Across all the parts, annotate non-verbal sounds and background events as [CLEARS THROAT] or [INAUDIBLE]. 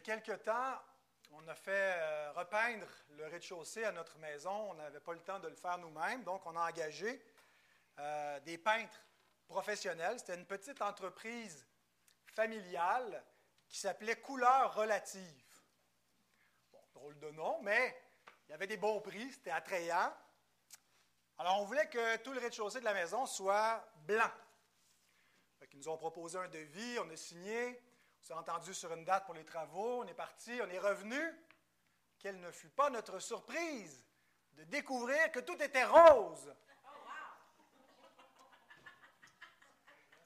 a quelque temps, on a fait euh, repeindre le rez-de-chaussée à notre maison. On n'avait pas le temps de le faire nous-mêmes, donc on a engagé euh, des peintres professionnels. C'était une petite entreprise familiale qui s'appelait Couleur Relative. Bon, drôle de nom, mais il y avait des bons prix, c'était attrayant. Alors, on voulait que tout le rez-de-chaussée de la maison soit blanc. Ils nous ont proposé un devis, on a signé, on s'est entendu sur une date pour les travaux, on est parti, on est revenu. Quelle ne fut pas notre surprise de découvrir que tout était rose.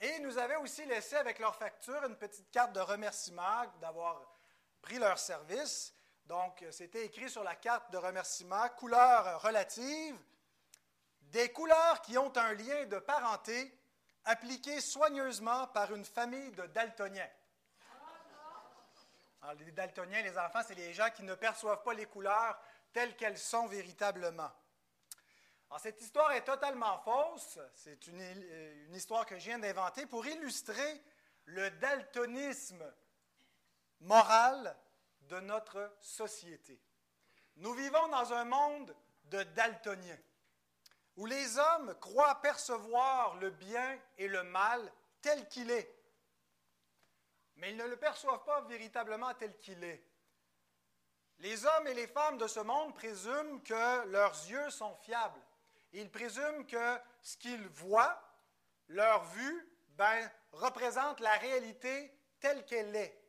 Et ils nous avaient aussi laissé avec leur facture une petite carte de remerciement d'avoir pris leur service. Donc, c'était écrit sur la carte de remerciement, couleurs relatives, des couleurs qui ont un lien de parenté appliqué soigneusement par une famille de daltoniens. Les daltoniens, les enfants, c'est les gens qui ne perçoivent pas les couleurs telles qu'elles sont véritablement. Alors, cette histoire est totalement fausse. C'est une, une, histoire que je viens d'inventer pour illustrer le daltonisme moral de notre société. Nous vivons dans un monde de daltoniens où les hommes croient percevoir le bien et le mal tel qu'il est, mais ils ne le perçoivent pas véritablement tel qu'il est. Les hommes et les femmes de ce monde présument que leurs yeux sont fiables. Ils présument que ce qu'ils voient, leur vue, ben, représente la réalité telle qu'elle est.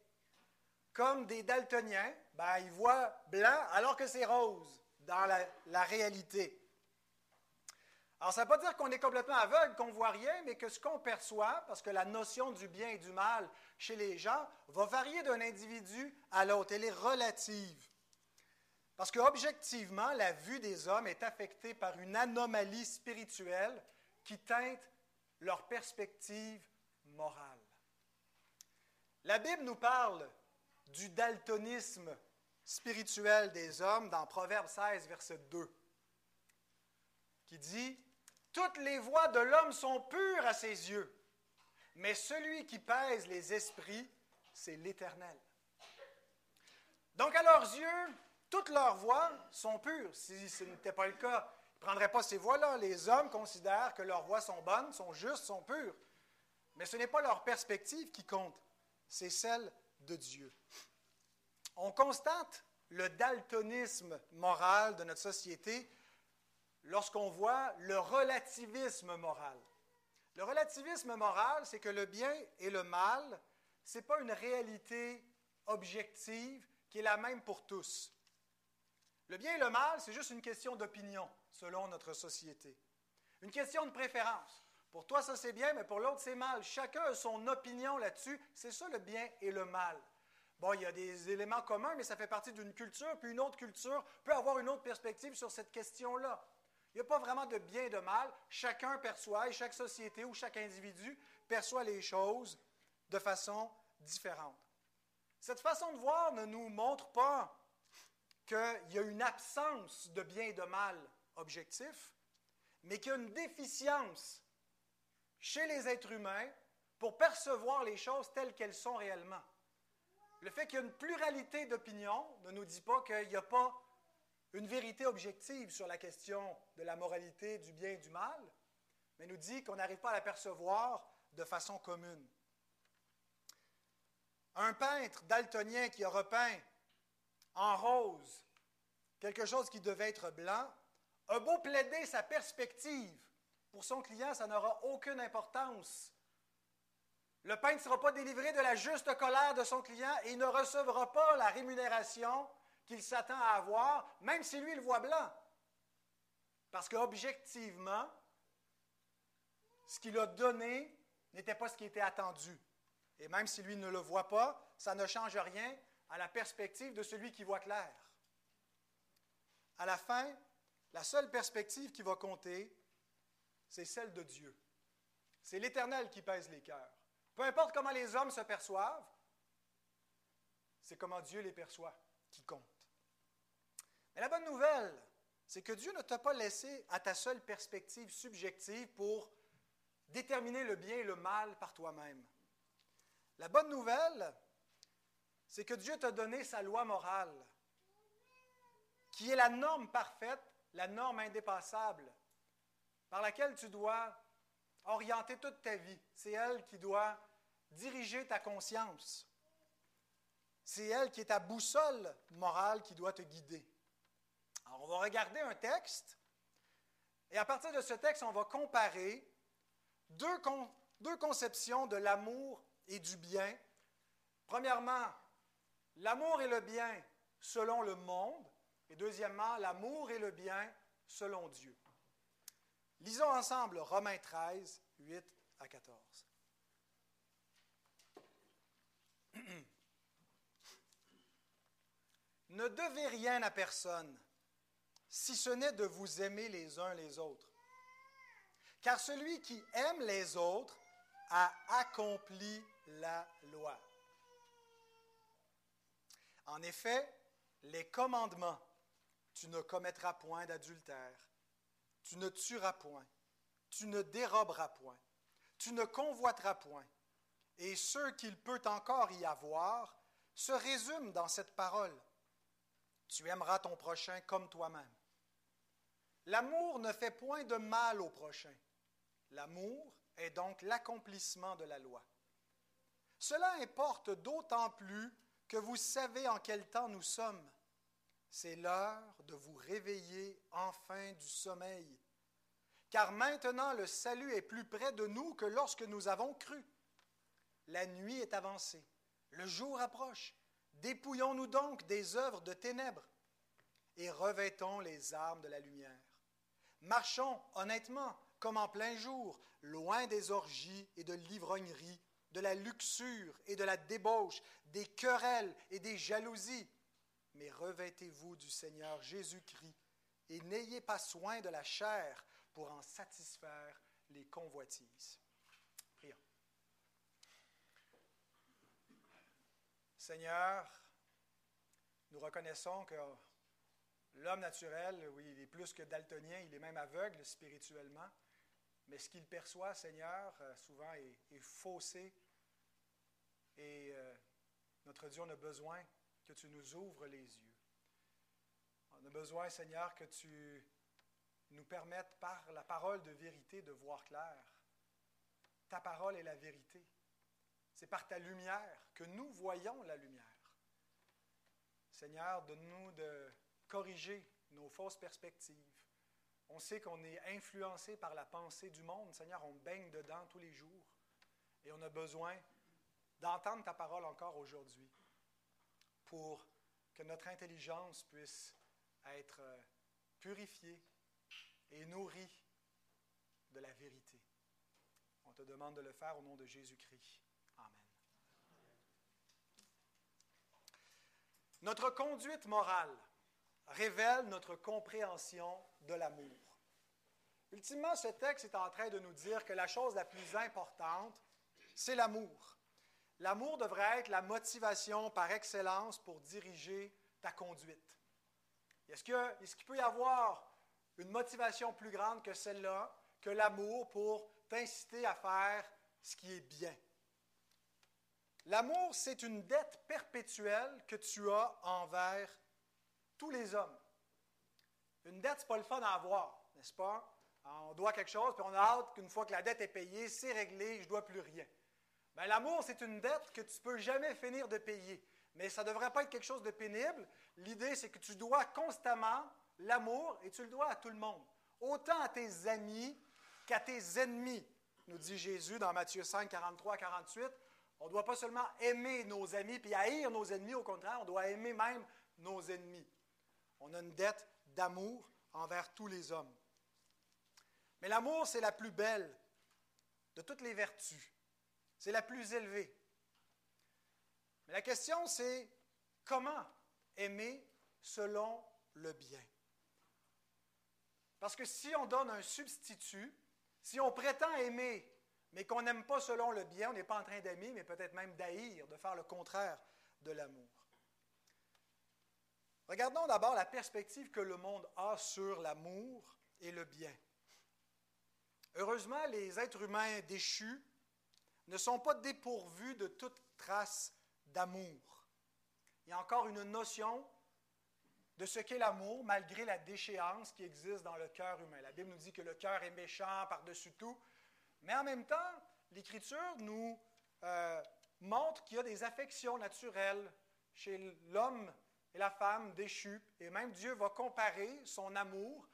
Comme des daltoniens, ben, ils voient blanc alors que c'est rose dans la, la réalité. Alors, ça ne veut pas dire qu'on est complètement aveugle, qu'on ne voit rien, mais que ce qu'on perçoit, parce que la notion du bien et du mal chez les gens va varier d'un individu à l'autre. Elle est relative. Parce qu'objectivement, la vue des hommes est affectée par une anomalie spirituelle qui teinte leur perspective morale. La Bible nous parle du daltonisme spirituel des hommes dans Proverbe 16, verset 2, qui dit toutes les voies de l'homme sont pures à ses yeux, mais celui qui pèse les esprits, c'est l'Éternel. Donc à leurs yeux, toutes leurs voies sont pures. Si ce n'était pas le cas, ils ne prendraient pas ces voies-là. Les hommes considèrent que leurs voies sont bonnes, sont justes, sont pures. Mais ce n'est pas leur perspective qui compte, c'est celle de Dieu. On constate le daltonisme moral de notre société lorsqu'on voit le relativisme moral. Le relativisme moral, c'est que le bien et le mal, ce n'est pas une réalité objective qui est la même pour tous. Le bien et le mal, c'est juste une question d'opinion selon notre société. Une question de préférence. Pour toi, ça c'est bien, mais pour l'autre, c'est mal. Chacun a son opinion là-dessus. C'est ça le bien et le mal. Bon, il y a des éléments communs, mais ça fait partie d'une culture, puis une autre culture peut avoir une autre perspective sur cette question-là. Il n'y a pas vraiment de bien et de mal. Chacun perçoit, et chaque société ou chaque individu perçoit les choses de façon différente. Cette façon de voir ne nous montre pas qu'il y a une absence de bien et de mal objectif, mais qu'il y a une déficience chez les êtres humains pour percevoir les choses telles qu'elles sont réellement. Le fait qu'il y a une pluralité d'opinions ne nous dit pas qu'il n'y a pas une vérité objective sur la question de la moralité du bien et du mal, mais nous dit qu'on n'arrive pas à l'apercevoir de façon commune. Un peintre daltonien qui a repeint en rose quelque chose qui devait être blanc a beau plaider sa perspective. Pour son client, ça n'aura aucune importance. Le peintre ne sera pas délivré de la juste colère de son client et il ne recevra pas la rémunération qu'il s'attend à avoir, même si lui le voit blanc. Parce qu'objectivement, ce qu'il a donné n'était pas ce qui était attendu. Et même si lui ne le voit pas, ça ne change rien à la perspective de celui qui voit clair. À la fin, la seule perspective qui va compter, c'est celle de Dieu. C'est l'Éternel qui pèse les cœurs. Peu importe comment les hommes se perçoivent, c'est comment Dieu les perçoit qui compte. Mais la bonne nouvelle, c'est que Dieu ne t'a pas laissé à ta seule perspective subjective pour déterminer le bien et le mal par toi-même. La bonne nouvelle, c'est que Dieu t'a donné sa loi morale, qui est la norme parfaite, la norme indépassable, par laquelle tu dois orienter toute ta vie. C'est elle qui doit diriger ta conscience. C'est elle qui est ta boussole morale qui doit te guider. Alors, on va regarder un texte, et à partir de ce texte, on va comparer deux, deux conceptions de l'amour et du bien. Premièrement, l'amour et le bien selon le monde, et deuxièmement, l'amour et le bien selon Dieu. Lisons ensemble Romains 13, 8 à 14. [CLEARS THROAT] ne devez rien à personne, si ce n'est de vous aimer les uns les autres. Car celui qui aime les autres a accompli la loi. En effet, les commandements, tu ne commettras point d'adultère, tu ne tueras point, tu ne déroberas point, tu ne convoiteras point, et ce qu'il peut encore y avoir se résume dans cette parole. Tu aimeras ton prochain comme toi-même. L'amour ne fait point de mal au prochain. L'amour est donc l'accomplissement de la loi. Cela importe d'autant plus que vous savez en quel temps nous sommes. C'est l'heure de vous réveiller enfin du sommeil. Car maintenant le salut est plus près de nous que lorsque nous avons cru. La nuit est avancée, le jour approche. Dépouillons-nous donc des œuvres de ténèbres et revêtons les armes de la lumière. Marchons honnêtement, comme en plein jour, loin des orgies et de l'ivrognerie, de la luxure et de la débauche, des querelles et des jalousies. Mais revêtez-vous du Seigneur Jésus-Christ et n'ayez pas soin de la chair pour en satisfaire les convoitises. Seigneur, nous reconnaissons que l'homme naturel, oui, il est plus que daltonien, il est même aveugle spirituellement, mais ce qu'il perçoit, Seigneur, euh, souvent est, faussé. Et euh, notre Dieu, on a besoin que tu nous ouvres les yeux. On a besoin, Seigneur, que tu nous permettes par la parole de vérité de voir clair. Ta parole est la vérité. C'est par ta lumière que nous voyons la lumière. Seigneur, donne-nous de corriger nos fausses perspectives. On sait qu'on est influencé par la pensée du monde. Seigneur, on baigne dedans tous les jours. Et on a besoin d'entendre ta parole encore aujourd'hui pour que notre intelligence puisse être euh, purifiée et nourrie de la vérité. On te demande de le faire au nom de Jésus-Christ. Notre conduite morale révèle notre compréhension de l'amour. Ultimement, ce texte est en train de nous dire que la chose la plus importante, c'est l'amour. L'amour devrait être la motivation par excellence pour diriger ta conduite. Est-ce qu'il peut y avoir une motivation plus grande que celle-là, que l'amour pour t'inciter à faire ce qui est bien? L'amour, c'est une dette perpétuelle que tu as envers tous les hommes. Une dette, ce n'est pas le fun à avoir, n'est-ce pas? On doit quelque chose, puis on a hâte qu'une fois que la dette est payée, c'est réglé, je ne dois plus rien. Mais l'amour, c'est une dette que tu ne peux jamais finir de payer. Mais ça ne devrait pas être quelque chose de pénible. L'idée, c'est que tu dois constamment l'amour et tu le dois à tout le monde. Autant à tes amis qu'à tes ennemis, nous dit Jésus dans Matthieu 5, 43 48. On ne doit pas seulement aimer nos amis puis haïr nos ennemis, au contraire, on doit aimer même nos ennemis. On a une dette d'amour envers tous les hommes. Mais l'amour, c'est la plus belle de toutes les vertus. C'est la plus élevée. Mais la question, c'est comment aimer selon le bien? Parce que si on donne un substitut, si on prétend aimer mais qu'on n'aime pas selon le bien, on n'est pas en train d'aimer, mais peut-être même d'haïr, de faire le contraire de l'amour. Regardons d'abord la perspective que le monde a sur l'amour et le bien. Heureusement, les êtres humains déchus ne sont pas dépourvus de toute trace d'amour. il y a encore une notion de ce qu'est l'amour, malgré la déchéance qui existe dans le cœur humain. La Bible nous dit que le cœur est méchant par-dessus tout, mais en même temps, l'Écriture nous euh, montre qu'il y a des affections naturelles chez l'homme et la femme déchus, et même Dieu va comparer son amour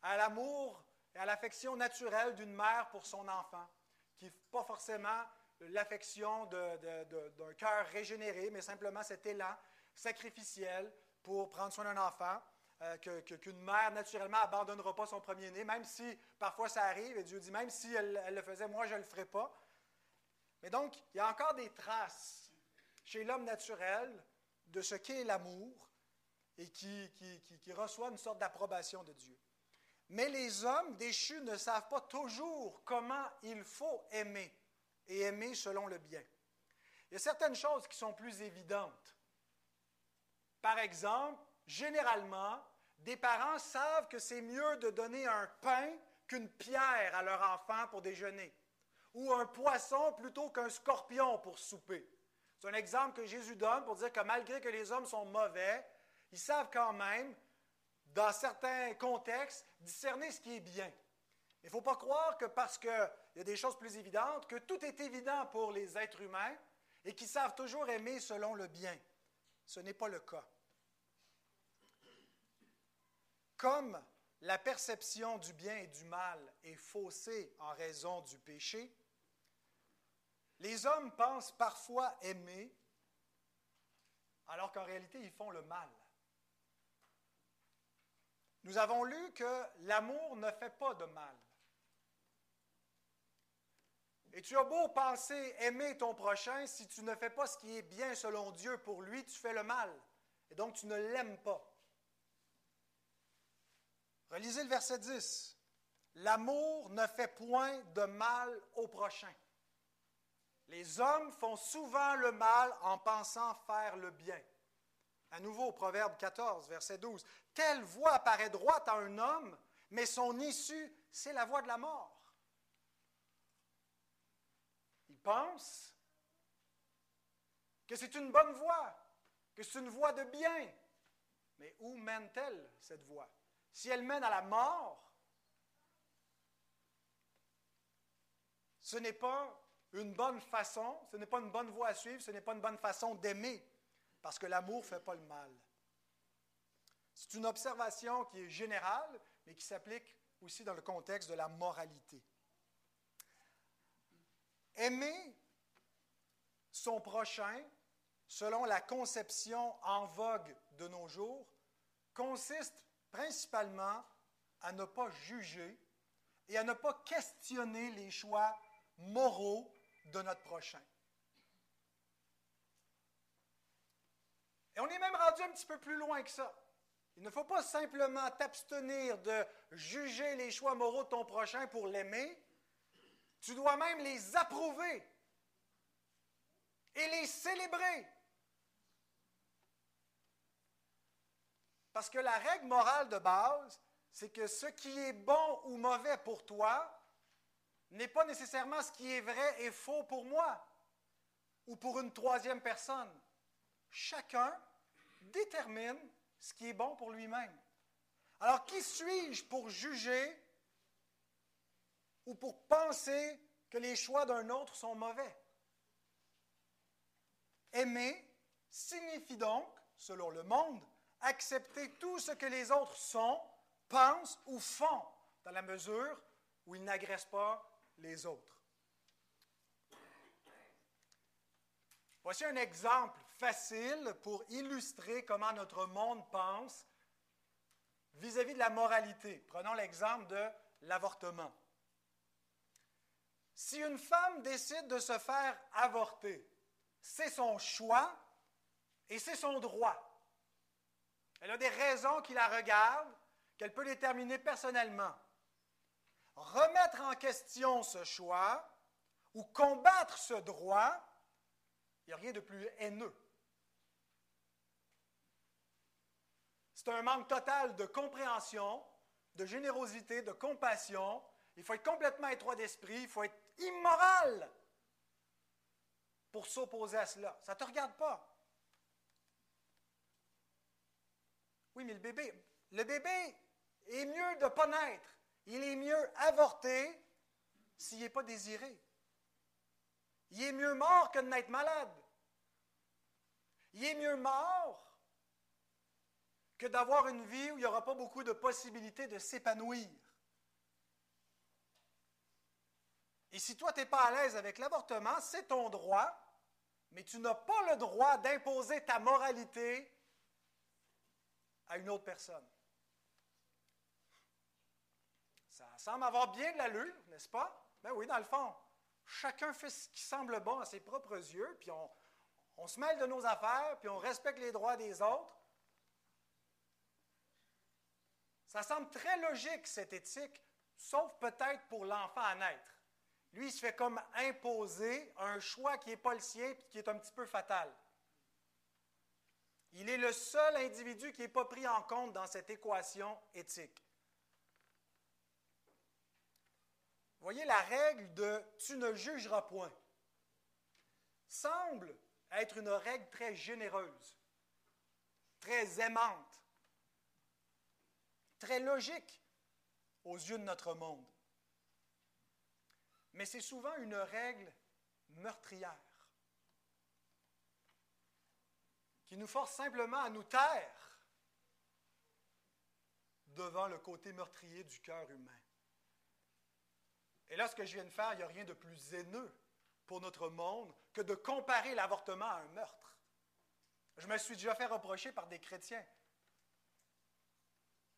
à l'amour et à l'affection naturelle d'une mère pour son enfant, qui n'est pas forcément l'affection d'un cœur régénéré, mais simplement cet élan sacrificiel pour prendre soin d'un enfant, euh, qu'une mère naturellement abandonnera pas son premier-né, même si parfois ça arrive, et Dieu dit, même si elle, le faisait, moi je ne le ferai pas. Mais donc, il y a encore des traces chez l'homme naturel de ce qu'est l'amour et qui, reçoit une sorte d'approbation de Dieu. Mais les hommes déchus ne savent pas toujours comment il faut aimer et aimer selon le bien. Il y a certaines choses qui sont plus évidentes. Par exemple, généralement, des parents savent que c'est mieux de donner un pain qu'une pierre à leur enfant pour déjeuner, ou un poisson plutôt qu'un scorpion pour souper. C'est un exemple que Jésus donne pour dire que malgré que les hommes sont mauvais, ils savent quand même, dans certains contextes, discerner ce qui est bien. Il ne faut pas croire que parce qu'il y a des choses plus évidentes, que tout est évident pour les êtres humains et qu'ils savent toujours aimer selon le bien. Ce n'est pas le cas. Comme la perception du bien et du mal est faussée en raison du péché, les hommes pensent parfois aimer alors qu'en réalité ils font le mal. Nous avons lu que l'amour ne fait pas de mal. Et tu as beau penser aimer ton prochain, si tu ne fais pas ce qui est bien selon Dieu pour lui, tu fais le mal. Et donc tu ne l'aimes pas. Relisez le verset 10. L'amour ne fait point de mal au prochain. Les hommes font souvent le mal en pensant faire le bien. À nouveau, Proverbe 14, verset 12. Telle voie paraît droite à un homme, mais son issue, c'est la voie de la mort. Il pense que c'est une bonne voie, que c'est une voie de bien. Mais où mène-t-elle cette voie? si elle mène à la mort, ce n'est pas une bonne façon, ce n'est pas une bonne voie à suivre, ce n'est pas une bonne façon d'aimer, parce que l'amour ne fait pas le mal. C'est une observation qui est générale, mais qui s'applique aussi dans le contexte de la moralité. Aimer son prochain, selon la conception en vogue de nos jours, consiste principalement à ne pas juger et à ne pas questionner les choix moraux de notre prochain. Et on est même rendu un petit peu plus loin que ça. Il ne faut pas simplement t'abstenir de juger les choix moraux de ton prochain pour l'aimer. Tu dois même les approuver et les célébrer. Parce que la règle morale de base, c'est que ce qui est bon ou mauvais pour toi n'est pas nécessairement ce qui est vrai et faux pour moi ou pour une troisième personne. Chacun détermine ce qui est bon pour lui-même. Alors, qui suis-je pour juger ou pour penser que les choix d'un autre sont mauvais? Aimer signifie donc, selon le monde, accepter tout ce que les autres sont, pensent ou font, dans la mesure où ils n'agressent pas les autres. Voici un exemple facile pour illustrer comment notre monde pense vis-à-vis de la moralité. Prenons l'exemple de l'avortement. Si une femme décide de se faire avorter, c'est son choix et c'est son droit. Elle a des raisons qui la regardent, qu'elle peut déterminer personnellement. Remettre en question ce choix ou combattre ce droit, il n'y a rien de plus haineux. C'est un manque total de compréhension, de générosité, de compassion. Il faut être complètement étroit d'esprit, il faut être immoral pour s'opposer à cela. Ça ne te regarde pas. Oui, mais le bébé, le bébé est mieux de ne pas naître. Il est mieux avorté s'il n'est pas désiré. Il est mieux mort que de naître malade. Il est mieux mort que d'avoir une vie où il n'y aura pas beaucoup de possibilités de s'épanouir. Et si toi, tu n'es pas à l'aise avec l'avortement, c'est ton droit, mais tu n'as pas le droit d'imposer ta moralité à une autre personne. Ça semble avoir bien de l'allure, n'est-ce pas? Ben oui, dans le fond, chacun fait ce qui semble bon à ses propres yeux, puis on, on se mêle de nos affaires, puis on respecte les droits des autres. Ça semble très logique, cette éthique, sauf peut-être pour l'enfant à naître. Lui, il se fait comme imposer un choix qui n'est pas le sien et qui est un petit peu fatal. Il est le seul individu qui n'est pas pris en compte dans cette équation éthique. Voyez la règle de tu ne jugeras point semble être une règle très généreuse, très aimante, très logique aux yeux de notre monde. Mais c'est souvent une règle meurtrière qui nous force simplement à nous taire devant le côté meurtrier du cœur humain. Et là, ce que je viens de faire, il n'y a rien de plus haineux pour notre monde que de comparer l'avortement à un meurtre. Je me suis déjà fait reprocher par des chrétiens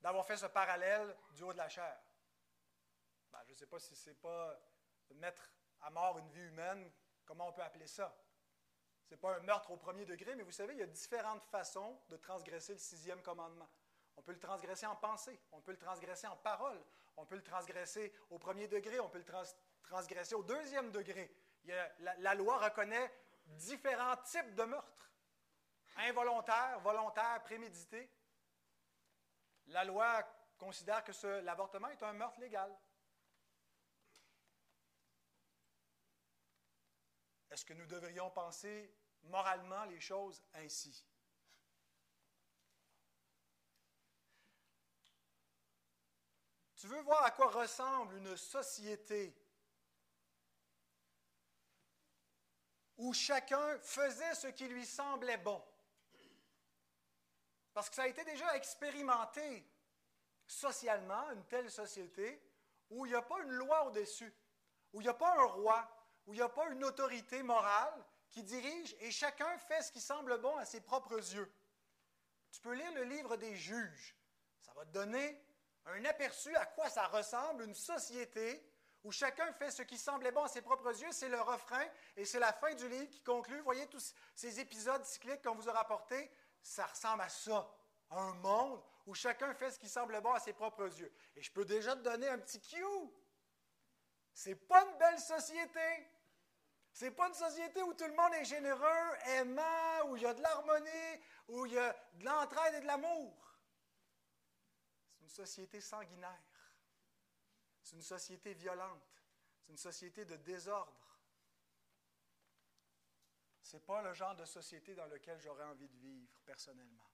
d'avoir fait ce parallèle du haut de la chair. Ben, je ne sais pas si ce n'est pas mettre à mort une vie humaine, comment on peut appeler ça? Ce n'est pas un meurtre au premier degré, mais vous savez, il y a différentes façons de transgresser le sixième commandement. On peut le transgresser en pensée, on peut le transgresser en parole, on peut le transgresser au premier degré, on peut le transgresser au deuxième degré. la, loi reconnaît différents types de meurtres. Involontaire, volontaire, prémédité. La loi considère que l'avortement est un meurtre légal. Est-ce que nous devrions penser moralement les choses ainsi? Tu veux voir à quoi ressemble une société où chacun faisait ce qui lui semblait bon? Parce que ça a été déjà expérimenté socialement, une telle société, où il n'y a pas une loi au-dessus, où il n'y a pas un roi, où il n'y a pas une autorité morale qui dirige et chacun fait ce qui semble bon à ses propres yeux. Tu peux lire le livre des juges. Ça va te donner un aperçu à quoi ça ressemble une société où chacun fait ce qui semblait bon à ses propres yeux. C'est le refrain et c'est la fin du livre qui conclut. Voyez tous ces épisodes cycliques qu'on vous a rapportés, ça ressemble à ça, un monde où chacun fait ce qui semble bon à ses propres yeux. Et je peux déjà te donner un petit cue. C'est pas une belle société. C'est pas une société où tout le monde est généreux, aimant, où il y a de l'harmonie, où il y a de l'entraide et de l'amour. Une société sanguinaire. C'est une société violente. C'est une société de désordre. Ce n'est pas le genre de société dans lequel j'aurais envie de vivre personnellement.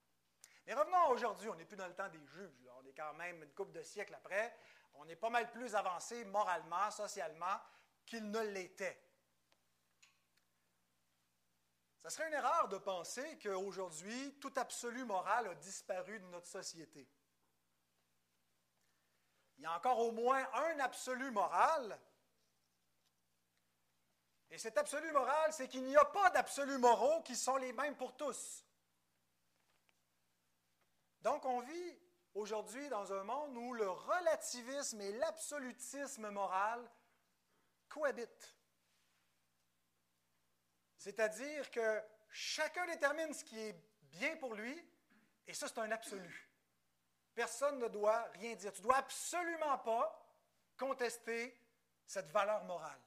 Mais revenons aujourd'hui, on n'est plus dans le temps des juges. On est quand même une couple de siècles après. On est pas mal plus avancé moralement, socialement, qu'il ne l'était. Ce serait une erreur de penser qu'aujourd'hui, tout absolu moral a disparu de notre société. Il y a encore au moins un absolu moral. Et cet absolu moral, c'est qu'il n'y a pas d'absolus moraux qui sont les mêmes pour tous. Donc on vit aujourd'hui dans un monde où le relativisme et l'absolutisme moral cohabitent. C'est-à-dire que chacun détermine ce qui est bien pour lui, et ça, c'est un absolu. Personne ne doit rien dire. Tu ne dois absolument pas contester cette valeur morale.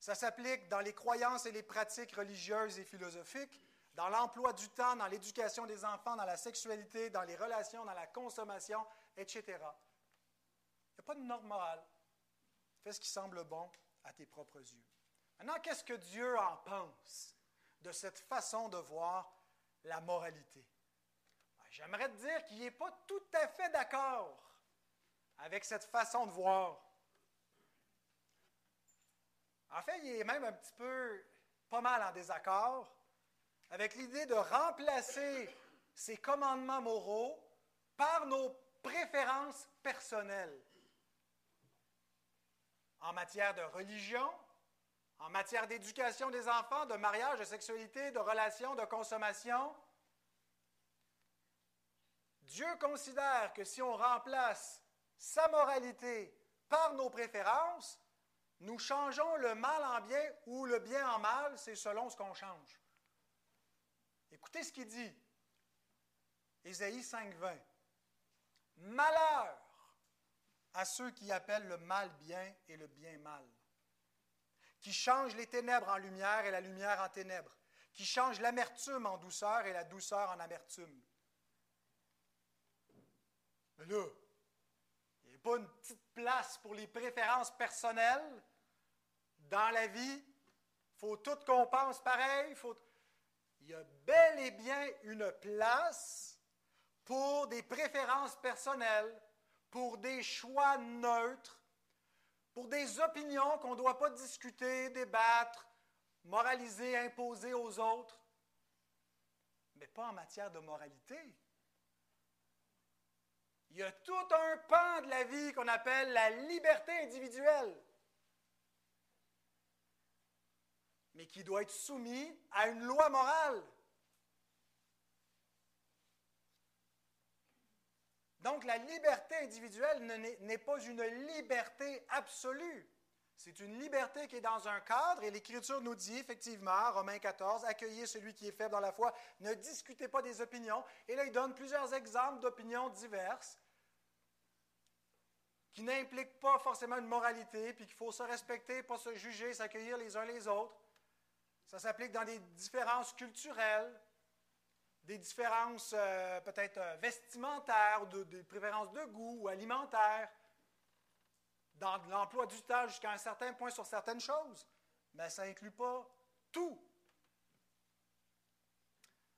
Ça s'applique dans les croyances et les pratiques religieuses et philosophiques, dans l'emploi du temps, dans l'éducation des enfants, dans la sexualité, dans les relations, dans la consommation, etc. Il n'y a pas de norme morale. Fais ce qui semble bon à tes propres yeux. Maintenant, qu'est-ce que Dieu en pense de cette façon de voir la moralité. Ben, j'aimerais te dire qu'il n'est pas tout à fait d'accord avec cette façon de voir. En fait, il est même un petit peu, pas mal en désaccord avec l'idée de remplacer ces commandements moraux par nos préférences personnelles en matière de religion, en matière d'éducation des enfants, de mariage, de sexualité, de relations, de consommation. Dieu considère que si on remplace sa moralité par nos préférences, nous changeons le mal en bien ou le bien en mal, c'est selon ce qu'on change. Écoutez ce qu'il dit. Ésaïe 5.20. Malheur à ceux qui appellent le mal bien et le bien mal, qui changent les ténèbres en lumière et la lumière en ténèbres, qui changent l'amertume en douceur et la douceur en amertume. Mais là, il n'y a pas une petite place pour les préférences personnelles dans la vie. Il faut tout qu'on pense pareil. Faut... Il y a bel et bien une place pour des préférences personnelles, pour des choix neutres, pour des opinions qu'on ne doit pas discuter, débattre, moraliser, imposer aux autres, mais pas en matière de moralité. Il y a tout un pan de la vie qu'on appelle la liberté individuelle, mais qui doit être soumis à une loi morale. Donc la liberté individuelle n'est pas une liberté absolue. C'est une liberté qui est dans un cadre, et l'Écriture nous dit effectivement, Romains 14, accueillez celui qui est faible dans la foi, ne discutez pas des opinions. Et là, il donne plusieurs exemples d'opinions diverses qui n'impliquent pas forcément une moralité, puis qu'il faut se respecter, pas se juger, s'accueillir les uns les autres. Ça s'applique dans des différences culturelles, des différences euh, peut-être euh, vestimentaires, des préférences de goût ou alimentaires, dans l'emploi du temps jusqu'à un certain point sur certaines choses, mais ça n'inclut pas tout.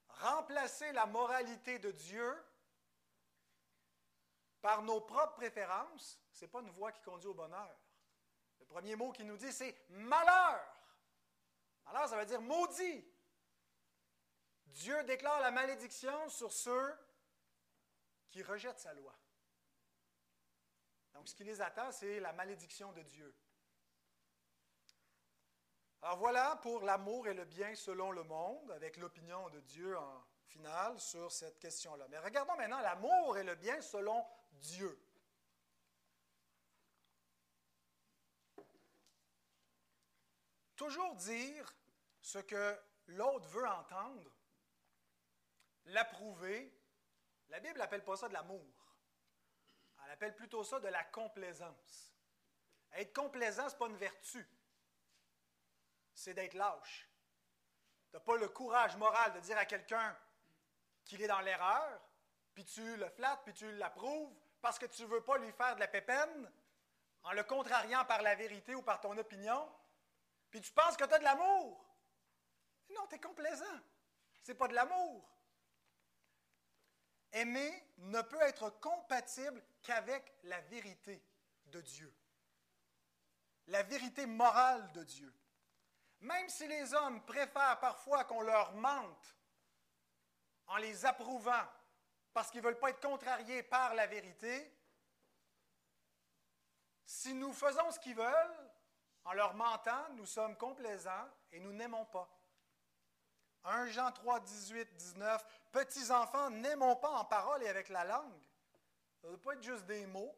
Remplacer la moralité de Dieu par nos propres préférences, ce n'est pas une voie qui conduit au bonheur. Le premier mot qui nous dit, c'est malheur. Malheur, ça veut dire maudit. Dieu déclare la malédiction sur ceux qui rejettent sa loi. Donc, ce qui les attend, c'est la malédiction de Dieu. Alors voilà pour l'amour et le bien selon le monde, avec l'opinion de Dieu en finale sur cette question-là. Mais regardons maintenant l'amour et le bien selon Dieu. Toujours dire ce que l'autre veut entendre l'approuver, la Bible n'appelle pas ça de l'amour. Elle appelle plutôt ça de la complaisance. Être complaisant, ce n'est pas une vertu. C'est d'être lâche. Tu n'as pas le courage moral de dire à quelqu'un qu'il est dans l'erreur, puis tu le flattes, puis tu l'approuves, parce que tu ne veux pas lui faire de la pépenne, en le contrariant par la vérité ou par ton opinion, puis tu penses que tu as de l'amour. Non, tu es complaisant. Ce n'est pas de l'amour. Aimer ne peut être compatible qu'avec la vérité de Dieu, la vérité morale de Dieu. Même si les hommes préfèrent parfois qu'on leur mente en les approuvant parce qu'ils ne veulent pas être contrariés par la vérité, si nous faisons ce qu'ils veulent en leur mentant, nous sommes complaisants et nous n'aimons pas. 1 Jean 3, 18, 19. Petits enfants, n'aimons pas en parole et avec la langue. Ça ne doit pas être juste des mots,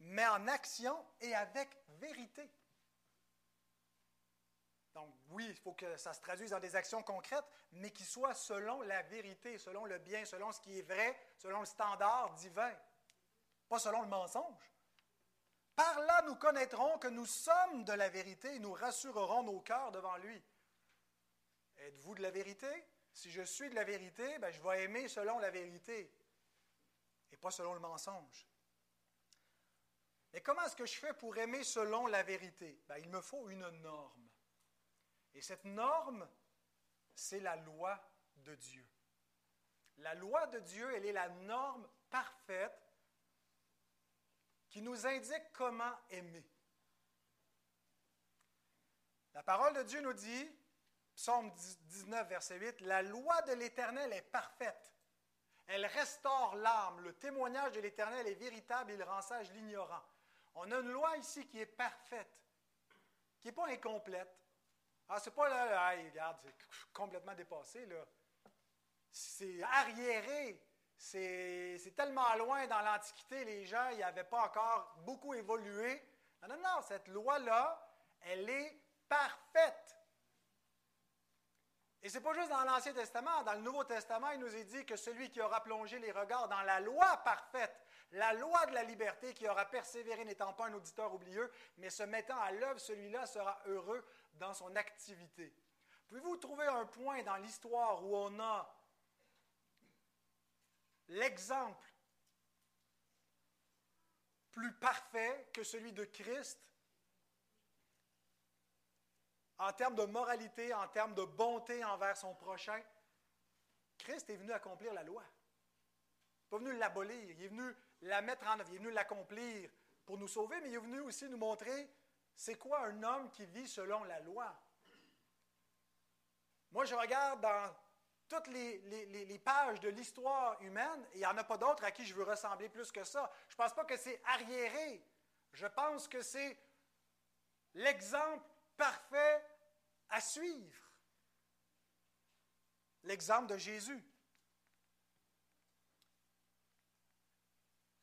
mais en action et avec vérité. Donc oui, il faut que ça se traduise dans des actions concrètes, mais qui soient selon la vérité, selon le bien, selon ce qui est vrai, selon le standard divin, pas selon le mensonge. Par là, nous connaîtrons que nous sommes de la vérité et nous rassurerons nos cœurs devant lui. Êtes-vous de la vérité? Si je suis de la vérité, ben, je vais aimer selon la vérité et pas selon le mensonge. Mais comment est-ce que je fais pour aimer selon la vérité? Ben, il me faut une norme. Et cette norme, c'est la loi de Dieu. La loi de Dieu, elle est la norme parfaite qui nous indique comment aimer. La parole de Dieu nous dit, Psaume 19, verset 8, La loi de l'Éternel est parfaite. Elle restaure l'âme. Le témoignage de l'Éternel est véritable, il rend sage l'ignorant. On a une loi ici qui est parfaite, qui n'est pas incomplète. Ah, c'est pas là, regarde, c'est complètement dépassé, là. C'est arriéré. C'est tellement loin dans l'Antiquité, les gens n'y avaient pas encore beaucoup évolué. Non, non, non, cette loi-là, elle est parfaite. Et ce n'est pas juste dans l'Ancien Testament, dans le Nouveau Testament, il nous est dit que celui qui aura plongé les regards dans la loi parfaite, la loi de la liberté, qui aura persévéré n'étant pas un auditeur oublieux, mais se mettant à l'œuvre, celui-là sera heureux dans son activité. Pouvez-vous trouver un point dans l'histoire où on a l'exemple plus parfait que celui de Christ en termes de moralité, en termes de bonté envers son prochain. Christ est venu accomplir la loi. Il n'est pas venu l'abolir, il est venu la mettre en œuvre, il est venu l'accomplir pour nous sauver, mais il est venu aussi nous montrer c'est quoi un homme qui vit selon la loi. Moi, je regarde dans toutes les, pages de l'histoire humaine, et il n'y en a pas d'autres à qui je veux ressembler plus que ça. Je ne pense pas que c'est arriéré. Je pense que c'est l'exemple parfait à suivre. L'exemple de Jésus.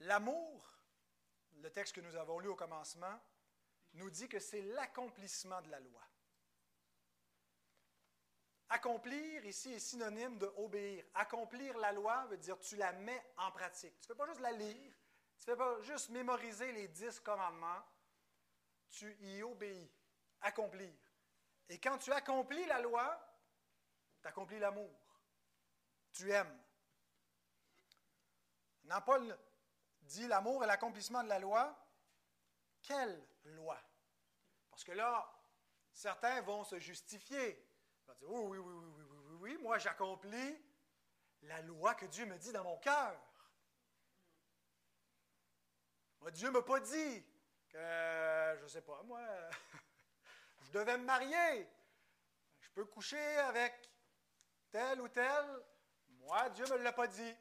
L'amour, le texte que nous avons lu au commencement, nous dit que c'est l'accomplissement de la loi. Accomplir ici est synonyme de obéir. Accomplir la loi veut dire tu la mets en pratique. Tu ne fais pas juste la lire, tu ne fais pas juste mémoriser les dix commandements, tu y obéis. Accomplir. Et quand tu accomplis la loi, tu accomplis l'amour. Tu aimes. Quand Paul dit l'amour et l'accomplissement de la loi. Quelle loi? Parce que là, certains vont se justifier oui, oui, oui, oui, oui, oui, oui, moi j'accomplis la loi que Dieu me dit dans mon cœur. Moi, Dieu ne m'a pas dit que, je ne sais pas, moi, [LAUGHS] je devais me marier. Je peux coucher avec tel ou tel. Moi, Dieu ne me l'a pas dit.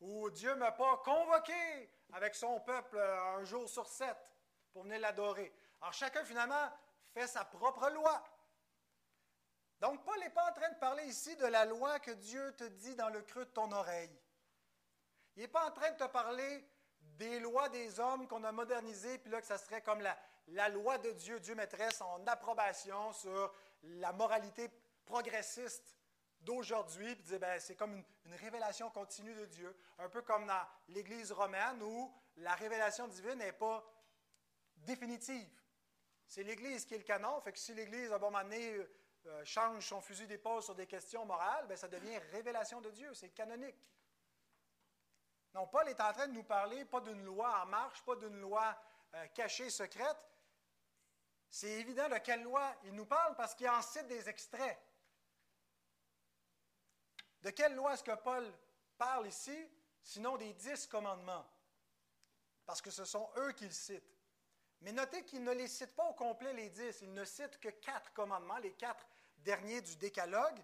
Ou Dieu ne m'a pas convoqué avec son peuple un jour sur sept pour venir l'adorer. Alors chacun, finalement, fait sa propre loi. Donc, Paul n'est pas en train de parler ici de la loi que Dieu te dit dans le creux de ton oreille. Il n'est pas en train de te parler des lois des hommes qu'on a modernisées, puis là que ça serait comme la, la loi de Dieu. Dieu mettrait son approbation sur la moralité progressiste d'aujourd'hui, puis disait, ben, c'est comme une, révélation continue de Dieu, un peu comme dans l'Église romaine où la révélation divine n'est pas définitive. C'est l'Église qui est le canon, fait que si l'Église, à un moment donné, euh, change son fusil d'épaule sur des questions morales, bien, ça devient révélation de Dieu, c'est canonique. Non, Paul est en train de nous parler pas d'une loi en marche, pas d'une loi euh, cachée, secrète. C'est évident de quelle loi il nous parle parce qu'il en cite des extraits. De quelle loi est-ce que Paul parle ici, sinon des dix commandements? Parce que ce sont eux qu'il cite. Mais notez qu'il ne les cite pas au complet, les dix. Il ne cite que quatre commandements, les quatre dernier du décalogue,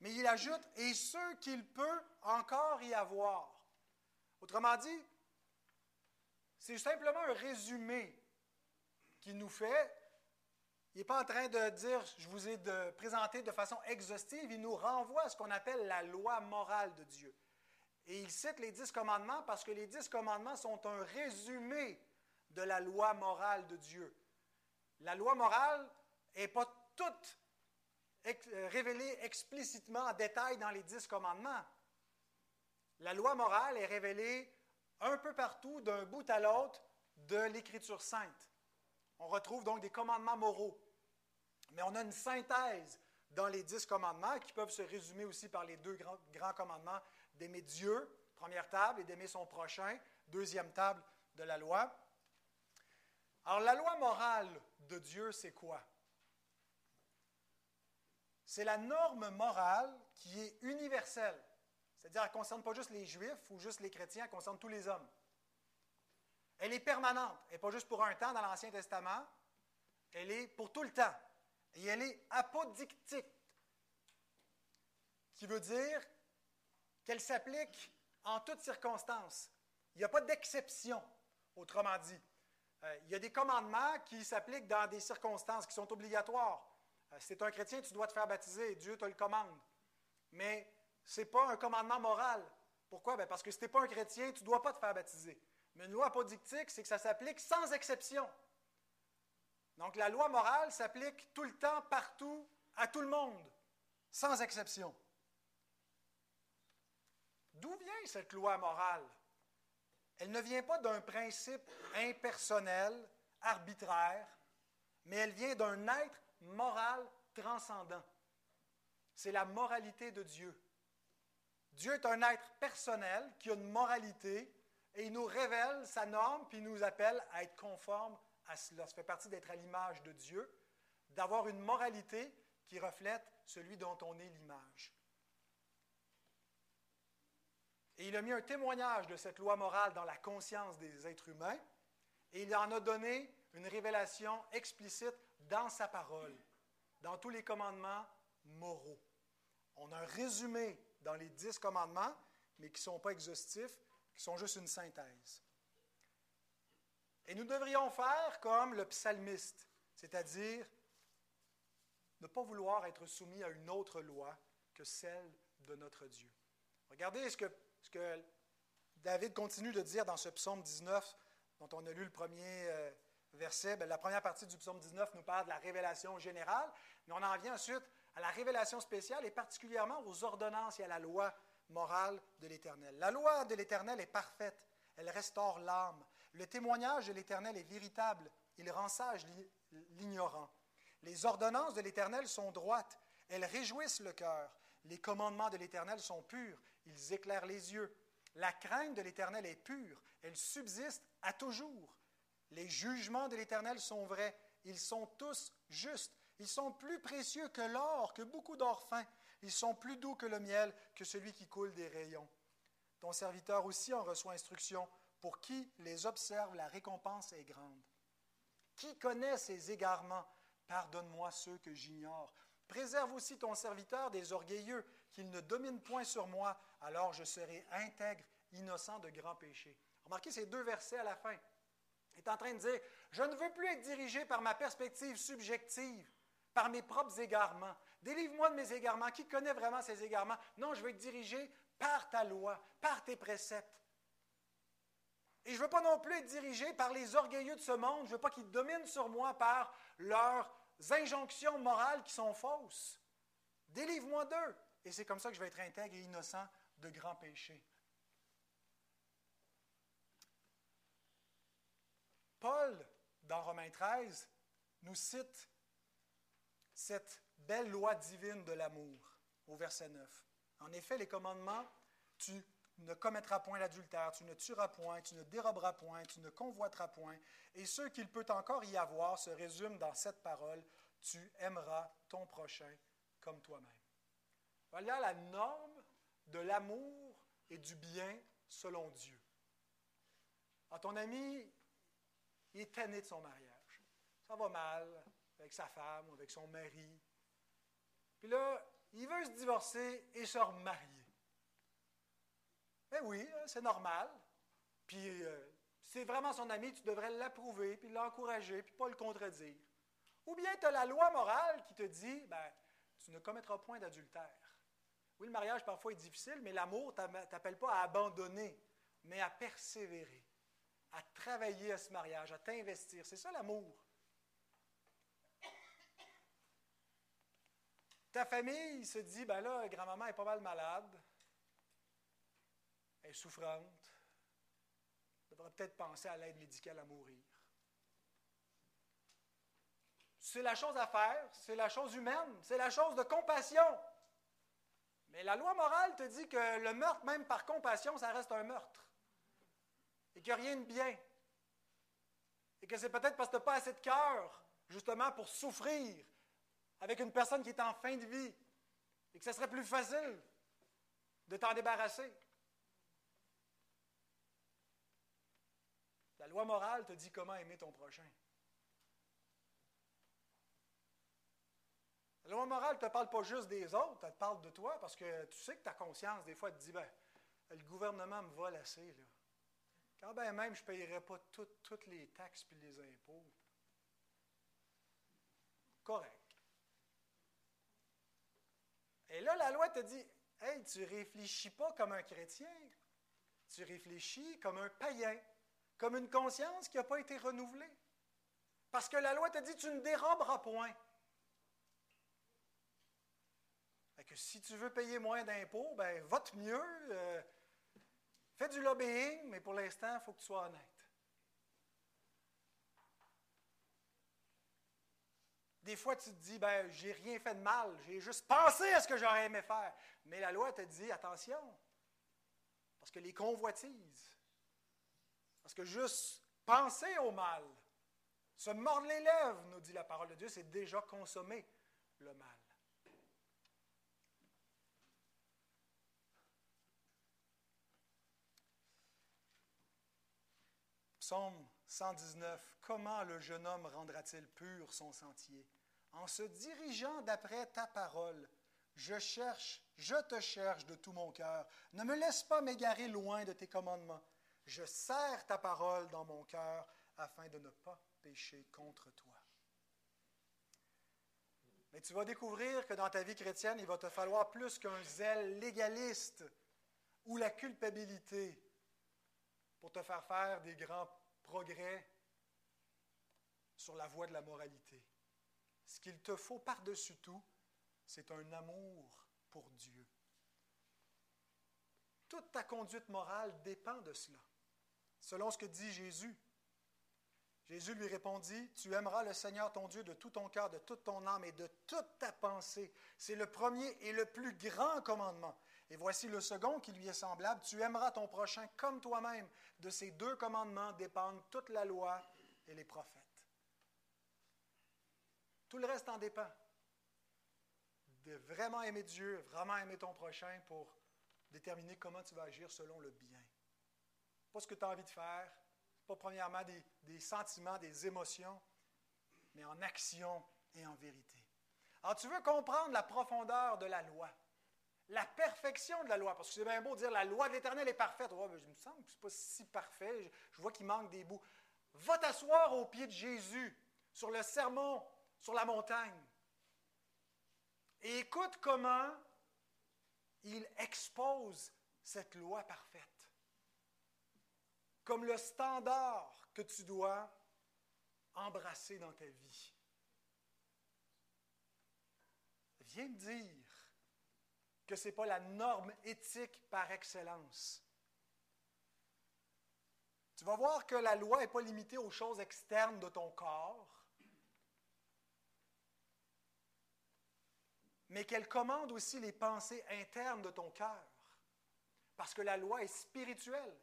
mais il ajoute et ceux qu'il peut encore y avoir. Autrement dit, c'est simplement un résumé qu'il nous fait. Il n'est pas en train de dire, je vous ai présenté de façon exhaustive, il nous renvoie à ce qu'on appelle la loi morale de Dieu. Et il cite les dix commandements parce que les dix commandements sont un résumé de la loi morale de Dieu. La loi morale n'est pas toute euh, révélée explicitement en détail dans les dix commandements. La loi morale est révélée un peu partout, d'un bout à l'autre de l'Écriture sainte. On retrouve donc des commandements moraux. Mais on a une synthèse dans les dix commandements qui peuvent se résumer aussi par les deux grands, commandements d'aimer Dieu, première table, et d'aimer son prochain, deuxième table de la loi. Alors la loi morale de Dieu, c'est quoi? C'est la norme morale qui est universelle. C'est-à-dire, elle ne concerne pas juste les Juifs ou juste les chrétiens, elle concerne tous les hommes. Elle est permanente. Elle n'est pas juste pour un temps dans l'Ancien Testament, elle est pour tout le temps. Et elle est apodictique, qui veut dire qu'elle s'applique en toutes circonstances. Il n'y a pas d'exception, autrement dit. Euh, il y a des commandements qui s'appliquent dans des circonstances qui sont obligatoires. Euh, si tu es un chrétien, tu dois te faire baptiser, Dieu te le commande. Mais ce n'est pas un commandement moral. Pourquoi? Ben, parce que si tu n'es pas un chrétien, tu ne dois pas te faire baptiser. Mais une loi apodictique, c'est que ça s'applique sans exception. Donc la loi morale s'applique tout le temps, partout, à tout le monde, sans exception. D'où vient cette loi morale? Elle ne vient pas d'un principe impersonnel, arbitraire, mais elle vient d'un être moral transcendant. C'est la moralité de Dieu. Dieu est un être personnel qui a une moralité et il nous révèle sa norme, puis il nous appelle à être conformes à cela. Ça fait partie d'être à l'image de Dieu, d'avoir une moralité qui reflète celui dont on est l'image. Et il a mis un témoignage de cette loi morale dans la conscience des êtres humains, et il en a donné une révélation explicite dans sa parole, dans tous les commandements moraux. On a un résumé dans les dix commandements, mais qui ne sont pas exhaustifs, qui sont juste une synthèse. Et nous devrions faire comme le psalmiste, c'est-à-dire ne pas vouloir être soumis à une autre loi que celle de notre Dieu. Regardez ce que, David continue de dire dans ce psaume 19, dont on a lu le premier euh, verset. Ben, la première partie du psaume 19 nous parle de la révélation générale, mais on en vient ensuite à la révélation spéciale et particulièrement aux ordonnances et à la loi morale de l'Éternel. La loi de l'Éternel est parfaite, elle restaure l'âme. Le témoignage de l'Éternel est véritable, il rend sage l'ignorant. Les ordonnances de l'Éternel sont droites, elles réjouissent le cœur. Les commandements de l'Éternel sont purs, ils éclairent les yeux. La crainte de l'Éternel est pure, elle subsiste à toujours. Les jugements de l'Éternel sont vrais, ils sont tous justes. Ils sont plus précieux que l'or, que beaucoup d'or fin. Ils sont plus doux que le miel, que celui qui coule des rayons. Ton serviteur aussi en reçoit instruction. Pour qui les observe, la récompense est grande. Qui connaît ses égarements? Pardonne-moi ceux que j'ignore. Préserve aussi ton serviteur des orgueilleux, qu'il ne domine point sur moi, alors je serai intègre, innocent de grands péchés. Remarquez ces deux versets à la fin. Il est en train de dire, je ne veux plus être dirigé par ma perspective subjective, par mes propres égarements. Délivre-moi de mes égarements. Qui connaît vraiment ces égarements? Non, je veux être dirigé par ta loi, par tes préceptes. Et je ne veux pas non plus être dirigé par les orgueilleux de ce monde. Je ne veux pas qu'ils dominent sur moi par leurs injonctions morales qui sont fausses. Délivre-moi d'eux. Et c'est comme ça que je vais être intègre et innocent de grands péchés. Paul, dans Romains 13, nous cite cette belle loi divine de l'amour au verset 9. En effet, les commandements, tu ne commettras point l'adultère, tu ne tueras point, tu ne déroberas point, tu ne convoiteras point. Et ce qu'il peut encore y avoir se résume dans cette parole, tu aimeras ton prochain comme toi-même. Voilà la norme de l'amour et du bien selon Dieu. À ton ami, il est tanné de son mariage. Ça va mal avec sa femme ou avec son mari. Puis là, il veut se divorcer et se remarier. Ben oui, hein, c'est normal. Puis euh, c'est vraiment son ami, tu devrais l'approuver, puis l'encourager, puis pas le contredire. Ou bien tu as la loi morale qui te dit, ben, tu ne commettras point d'adultère. Oui, le mariage parfois est difficile, mais l'amour ne t'appelle pas à abandonner, mais à persévérer, à travailler à ce mariage, à t'investir. C'est ça l'amour. Ta famille se dit, ben là, grand-maman est pas mal malade, elle est souffrante, elle devrait peut-être penser à l'aide médicale à mourir. C'est la chose à faire, c'est la chose humaine, c'est la chose de compassion. Mais la loi morale te dit que le meurtre, même par compassion, ça reste un meurtre. Et qu'il n'y a rien de bien. Et que c'est peut-être parce que tu n'as pas assez de cœur, justement, pour souffrir avec une personne qui est en fin de vie. Et que ce serait plus facile de t'en débarrasser. La loi morale te dit comment aimer ton prochain. La loi morale ne te parle pas juste des autres, elle te parle de toi parce que tu sais que ta conscience, des fois, te dit ben, le gouvernement me vole assez. Là. Quand bien même je ne payerai pas toutes les taxes et les impôts. Correct. Et là, la loi te dit Hey, tu réfléchis pas comme un chrétien, tu réfléchis comme un païen, comme une conscience qui n'a pas été renouvelée. Parce que la loi te dit Tu ne déroberas point. que si tu veux payer moins d'impôts, ben vote mieux, euh, fais du lobbying, mais pour l'instant, il faut que tu sois honnête. Des fois, tu te dis, ben, j'ai rien fait de mal, j'ai juste pensé à ce que j'aurais aimé faire. Mais la loi te dit, attention, parce que les convoitises, parce que juste penser au mal, se mordre les lèvres, nous dit la parole de Dieu, c'est déjà consommer le mal. Psaume 119. Comment le jeune homme rendra-t-il pur son sentier? En se dirigeant d'après ta parole. Je cherche, je te cherche de tout mon cœur. Ne me laisse pas m'égarer loin de tes commandements. Je serre ta parole dans mon cœur afin de ne pas pécher contre toi. Mais tu vas découvrir que dans ta vie chrétienne, il va te falloir plus qu'un zèle légaliste ou la culpabilité pour te faire faire des grands progrès sur la voie de la moralité. Ce qu'il te faut par-dessus tout, c'est un amour pour Dieu. Toute ta conduite morale dépend de cela, selon ce que dit Jésus. Jésus lui répondit, Tu aimeras le Seigneur ton Dieu de tout ton cœur, de toute ton âme et de toute ta pensée. C'est le premier et le plus grand commandement. Et voici le second qui lui est semblable, tu aimeras ton prochain comme toi-même. De ces deux commandements dépendent toute la loi et les prophètes. Tout le reste en dépend. De vraiment aimer Dieu, vraiment aimer ton prochain pour déterminer comment tu vas agir selon le bien. Pas ce que tu as envie de faire, pas premièrement des, sentiments, des émotions, mais en action et en vérité. Alors tu veux comprendre la profondeur de la loi la perfection de la loi. Parce que c'est bien beau de dire la loi de l'Éternel est parfaite. Oh, je me semble que ce pas si parfait. Je, vois qu'il manque des bouts. Va t'asseoir au pied de Jésus, sur le sermon, sur la montagne. Et écoute comment il expose cette loi parfaite comme le standard que tu dois embrasser dans ta vie. Viens me dire que ce n'est pas la norme éthique par excellence. Tu vas voir que la loi n'est pas limitée aux choses externes de ton corps, mais qu'elle commande aussi les pensées internes de ton cœur. Parce que la loi est spirituelle,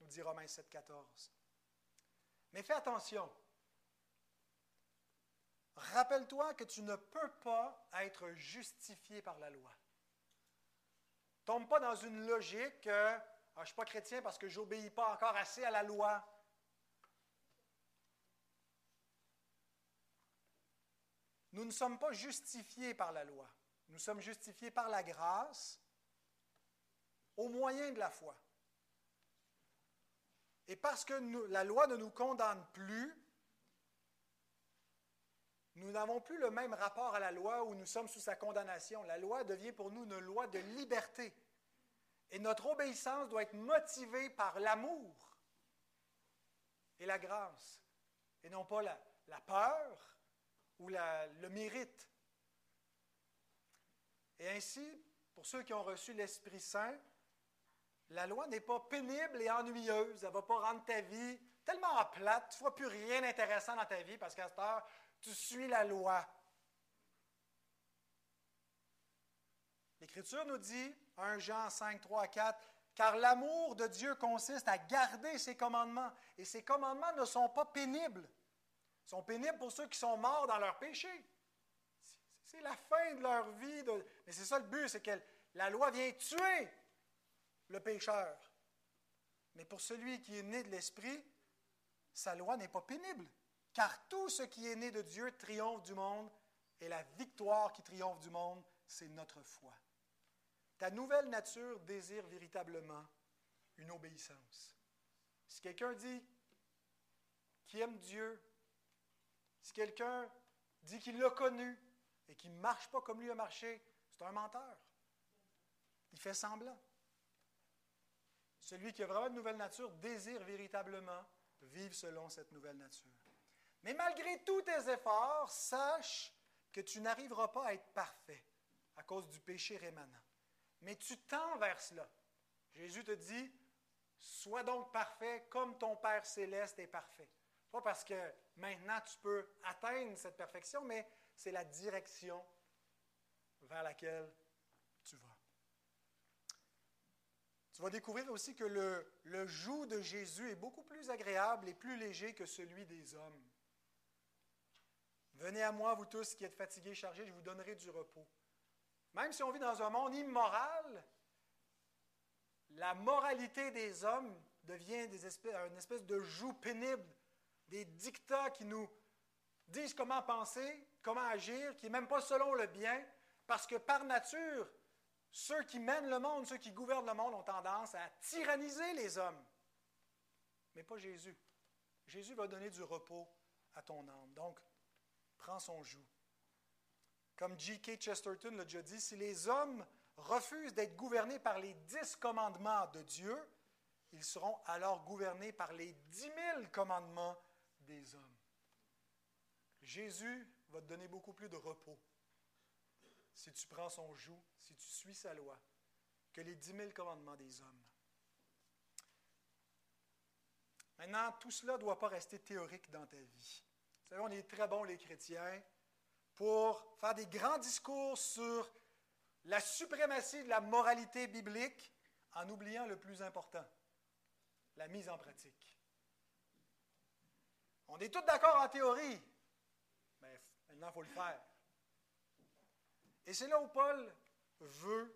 nous dit Romains 7,14. Mais fais attention. Rappelle-toi que tu ne peux pas être justifié par la loi. Tombe pas dans une logique que ah, je ne suis pas chrétien parce que je n'obéis pas encore assez à la loi. Nous ne sommes pas justifiés par la loi. Nous sommes justifiés par la grâce au moyen de la foi. Et parce que la loi ne nous condamne plus, nous n'avons plus le même rapport à la loi où nous sommes sous sa condamnation. La loi devient pour nous une loi de liberté. Et notre obéissance doit être motivée par l'amour et la grâce, et non pas la, peur ou le mérite. Et ainsi, pour ceux qui ont reçu l'Esprit Saint, la loi n'est pas pénible et ennuyeuse. Elle ne va pas rendre ta vie tellement plate. Tu ne feras plus rien d'intéressant dans ta vie parce qu'à cette heure, tu suis la loi. L'Écriture nous dit, 1 Jean 5, 3, 4, car l'amour de Dieu consiste à garder ses commandements. Et ses commandements ne sont pas pénibles. Ils sont pénibles pour ceux qui sont morts dans leur péché. C'est la fin de leur vie. Mais c'est ça le but, c'est que la loi vient tuer le pécheur. Mais pour celui qui est né de l'Esprit, sa loi n'est pas pénible, car tout ce qui est né de Dieu triomphe du monde, et la victoire qui triomphe du monde, c'est notre foi. Ta nouvelle nature désire véritablement une obéissance. Si quelqu'un dit qu'il aime Dieu, si quelqu'un dit qu'il l'a connu et qu'il ne marche pas comme lui a marché, c'est un menteur. Il fait semblant. Celui qui a vraiment une nouvelle nature désire véritablement vivre selon cette nouvelle nature. Mais malgré tous tes efforts, sache que tu n'arriveras pas à être parfait à cause du péché rémanent. Mais tu tends vers cela. Jésus te dit, sois donc parfait comme ton Père céleste est parfait. Pas parce que maintenant tu peux atteindre cette perfection, mais c'est la direction vers laquelle tu vas. Tu vas découvrir aussi que le, joug de Jésus est beaucoup plus agréable et plus léger que celui des hommes. Venez à moi, vous tous qui êtes fatigués et chargés, je vous donnerai du repos. Même si on vit dans un monde immoral, la moralité des hommes devient une espèce de joug pénible, des dictats qui nous disent comment penser, comment agir, qui n'est même pas selon le bien, parce que par nature, ceux qui mènent le monde, ceux qui gouvernent le monde ont tendance à tyranniser les hommes. Mais pas Jésus. Jésus va donner du repos à ton âme. Donc, prends son joug. Comme G.K. Chesterton l'a déjà dit, si les hommes refusent d'être gouvernés par les dix commandements de Dieu, ils seront alors gouvernés par les dix mille commandements des hommes. Jésus va te donner beaucoup plus de repos si tu prends son joug, si tu suis sa loi, que les dix mille commandements des hommes. Maintenant, tout cela ne doit pas rester théorique dans ta vie. Vous savez, on est très bons, les chrétiens, pour faire des grands discours sur la suprématie de la moralité biblique en oubliant le plus important, la mise en pratique. On est tous d'accord en théorie, maintenant il faut le faire. Et c'est là où Paul veut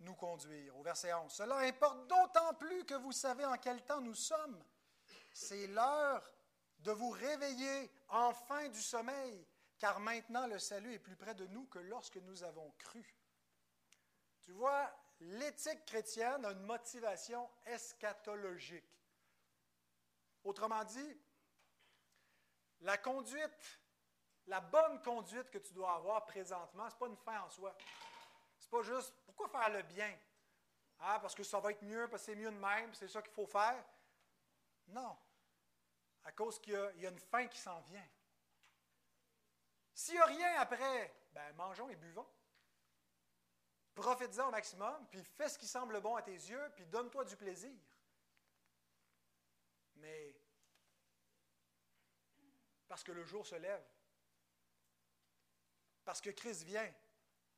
nous conduire, au verset 11. Cela importe d'autant plus que vous savez en quel temps nous sommes. C'est l'heure de vous réveiller enfin du sommeil, car maintenant le salut est plus près de nous que lorsque nous avons cru. Tu vois, l'éthique chrétienne a une motivation eschatologique. Autrement dit, la conduite la bonne conduite que tu dois avoir présentement, ce n'est pas une fin en soi. Ce n'est pas juste pourquoi faire le bien? Ah, parce que ça va être mieux, parce que c'est mieux de même, c'est ça qu'il faut faire. Non. À cause qu'il y, a une fin qui s'en vient. S'il n'y a rien après, ben mangeons et buvons. Profite-en au maximum, puis fais ce qui semble bon à tes yeux, puis donne-toi du plaisir. Mais parce que le jour se lève, parce que Christ vient,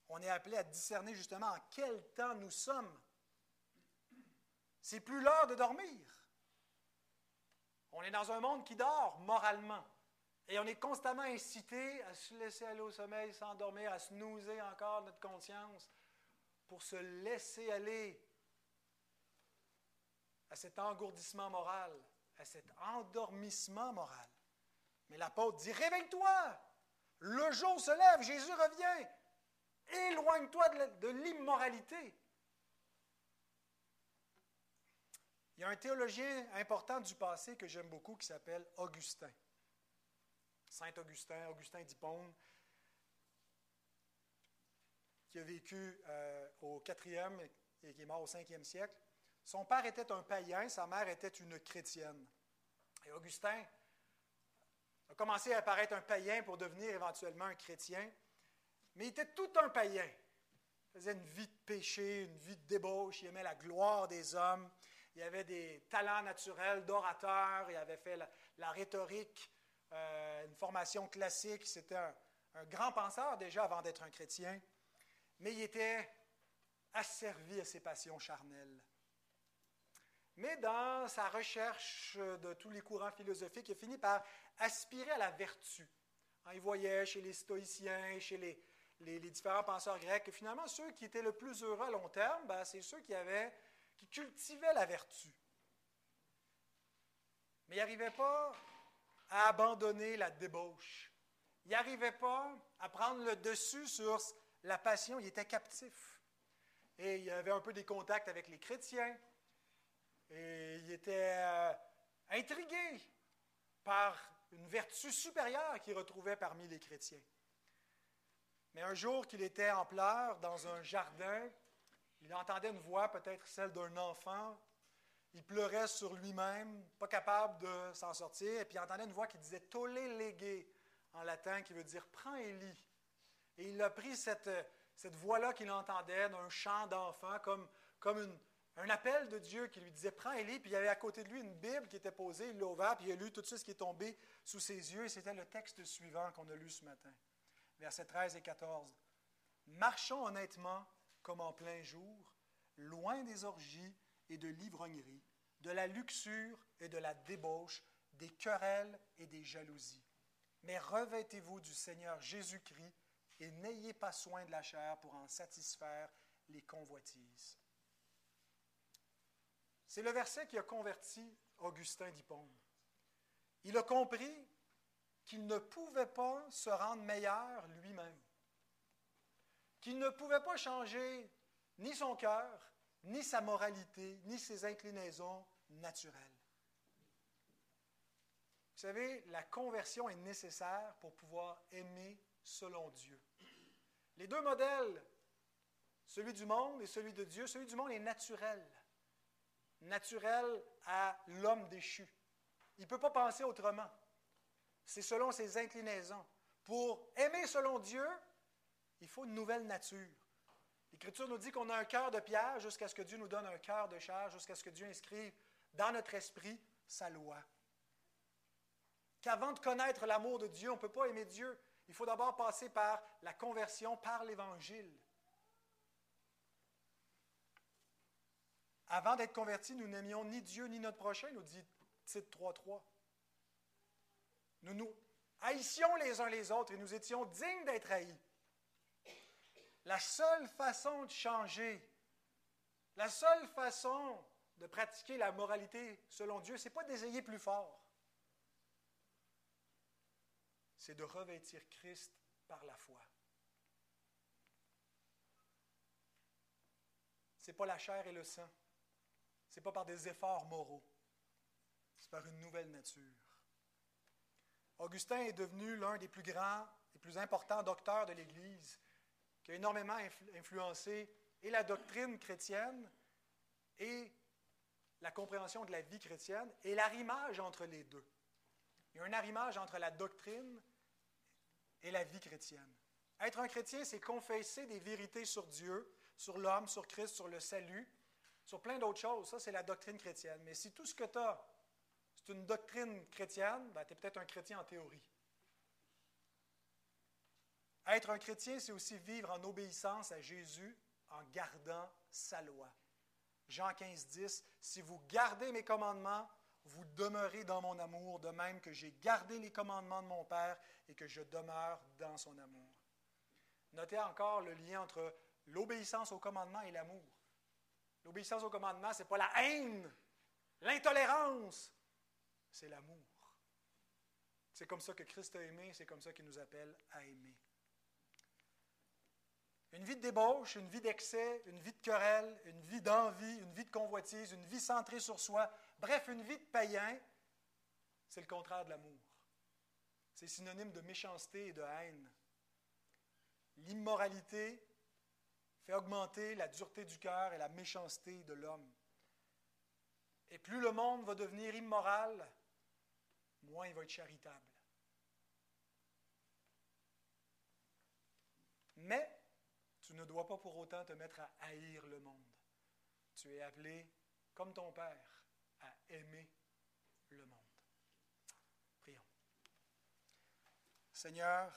on est appelé à discerner justement en quel temps nous sommes. C'est plus l'heure de dormir. On est dans un monde qui dort moralement. Et on est constamment incité à se laisser aller au sommeil, s'endormir, à snoozer encore notre conscience pour se laisser aller à cet engourdissement moral, à cet endormissement moral. Mais l'apôtre dit Réveille-toi, le jour se lève, Jésus revient. Éloigne-toi de l'immoralité. Il y a un théologien important du passé que j'aime beaucoup qui s'appelle Augustin. Saint Augustin, Augustin d'Hippone, qui a vécu euh, au 4e et qui est mort au 5e siècle. Son père était un païen, sa mère était une chrétienne. Et Augustin a commencé à apparaître un païen pour devenir éventuellement un chrétien. Mais il était tout un païen. Il faisait une vie de péché, une vie de débauche. Il aimait la gloire des hommes. Il avait des talents naturels d'orateur. Il avait fait la, rhétorique, euh, une formation classique. C'était un, un grand penseur déjà avant d'être un chrétien. Mais il était asservi à ses passions charnelles. Mais dans sa recherche de tous les courants philosophiques, il a fini par aspirer à la vertu. Hein, il voyait chez les stoïciens, chez les, différents penseurs grecs, que finalement, ceux qui étaient le plus heureux à long terme, ben, c'est ceux qui avaient qui cultivait la vertu. Mais il n'arrivait pas à abandonner la débauche. Il n'arrivait pas à prendre le dessus sur la passion. Il était captif. Et il avait un peu des contacts avec les chrétiens. Et il était euh, intrigué par une vertu supérieure qu'il retrouvait parmi les chrétiens. Mais un jour qu'il était en pleurs dans un jardin, il entendait une voix, peut-être celle d'un enfant. Il pleurait sur lui-même, pas capable de s'en sortir, et puis il entendait une voix qui disait Tolle lege en latin, qui veut dire Prends Élie. Et il a pris cette, voix-là qu'il entendait d'un chant d'enfant comme une, un appel de Dieu qui lui disait Prends Élie, puis il y avait à côté de lui une Bible qui était posée, il l'a ouvert, puis il a lu tout ce qui est tombé sous ses yeux, et c'était le texte suivant qu'on a lu ce matin, versets 13 et 14. Marchons honnêtement comme en plein jour, loin des orgies et de l'ivrognerie, de la luxure et de la débauche, des querelles et des jalousies. Mais revêtez-vous du Seigneur Jésus-Christ et n'ayez pas soin de la chair pour en satisfaire les convoitises. C'est le verset qui a converti Augustin d'Hippone. Il a compris qu'il ne pouvait pas se rendre meilleur lui-même qu'il ne pouvait pas changer ni son cœur, ni sa moralité, ni ses inclinaisons naturelles. Vous savez, la conversion est nécessaire pour pouvoir aimer selon Dieu. Les deux modèles, celui du monde et celui de Dieu, celui du monde est naturel. Naturel à l'homme déchu. Il ne peut pas penser autrement. C'est selon ses inclinaisons. Pour aimer selon Dieu, il faut une nouvelle nature. L'Écriture nous dit qu'on a un cœur de pierre jusqu'à ce que Dieu nous donne un cœur de chair, jusqu'à ce que Dieu inscrive dans notre esprit sa loi. Qu'avant de connaître l'amour de Dieu, on ne peut pas aimer Dieu. Il faut d'abord passer par la conversion, par l'Évangile. Avant d'être convertis, nous n'aimions ni Dieu ni notre prochain, nous dit Tite 3.3. Nous nous haïssions les uns les autres et nous étions dignes d'être haïs. La seule façon de changer, la seule façon de pratiquer la moralité selon Dieu, ce n'est pas d'essayer plus fort. C'est de revêtir Christ par la foi. Ce n'est pas la chair et le sang. N'est pas par des efforts moraux. C'est par une nouvelle nature. Augustin est devenu l'un des plus grands et plus importants docteurs de l'Église qui a énormément influencé et la doctrine chrétienne et la compréhension de la vie chrétienne et l'arrimage entre les deux. Il y a un arrimage entre la doctrine et la vie chrétienne. Être un chrétien, c'est confesser des vérités sur Dieu, sur l'homme, sur Christ, sur le salut, sur plein d'autres choses. Ça, c'est la doctrine chrétienne. Mais si tout ce que tu as, c'est une doctrine chrétienne, ben, tu es peut-être un chrétien en théorie. Être un chrétien, c'est aussi vivre en obéissance à Jésus en gardant sa loi. Jean 15, 10, Si vous gardez mes commandements, vous demeurez dans mon amour, de même que j'ai gardé les commandements de mon Père et que je demeure dans son amour. Notez encore le lien entre l'obéissance aux commandements et l'amour. L'obéissance aux commandements, ce n'est pas la haine, l'intolérance, c'est l'amour. C'est comme ça que Christ a aimé, c'est comme ça qu'il nous appelle à aimer. Une vie de débauche, une vie d'excès, une vie de querelle, une vie d'envie, une vie de convoitise, une vie centrée sur soi, bref, une vie de païen, c'est le contraire de l'amour. C'est synonyme de méchanceté et de haine. L'immoralité fait augmenter la dureté du cœur et la méchanceté de l'homme. Et plus le monde va devenir immoral, moins il va être charitable. Mais tu ne dois pas pour autant te mettre à haïr le monde. Tu es appelé, comme ton Père, à aimer le monde. Prions. Seigneur,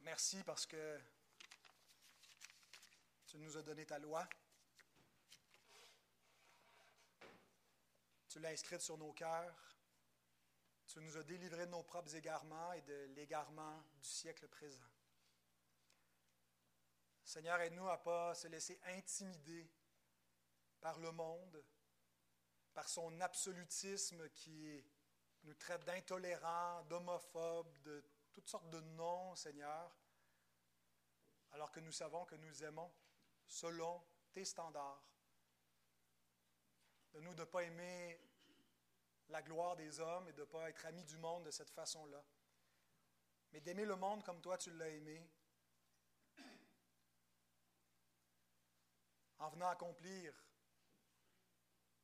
merci parce que tu nous as donné ta loi. Tu l'as inscrite sur nos cœurs. Tu nous as délivrés de nos propres égarements et de l'égarement du siècle présent. Seigneur, aide-nous à ne pas se laisser intimider par le monde, par son absolutisme qui nous traite d'intolérants, d'homophobes, de toutes sortes de noms, Seigneur, alors que nous savons que nous aimons selon tes standards. De nous ne pas aimer la gloire des hommes et de ne pas être amis du monde de cette façon-là, mais d'aimer le monde comme toi tu l'as aimé, en venant accomplir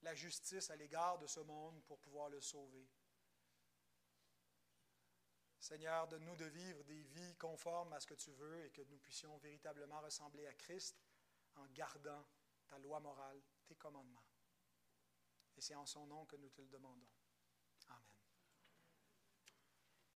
la justice à l'égard de ce monde pour pouvoir le sauver. Seigneur, donne-nous de vivre des vies conformes à ce que tu veux et que nous puissions véritablement ressembler à Christ en gardant ta loi morale, tes commandements. Et c'est en son nom que nous te le demandons.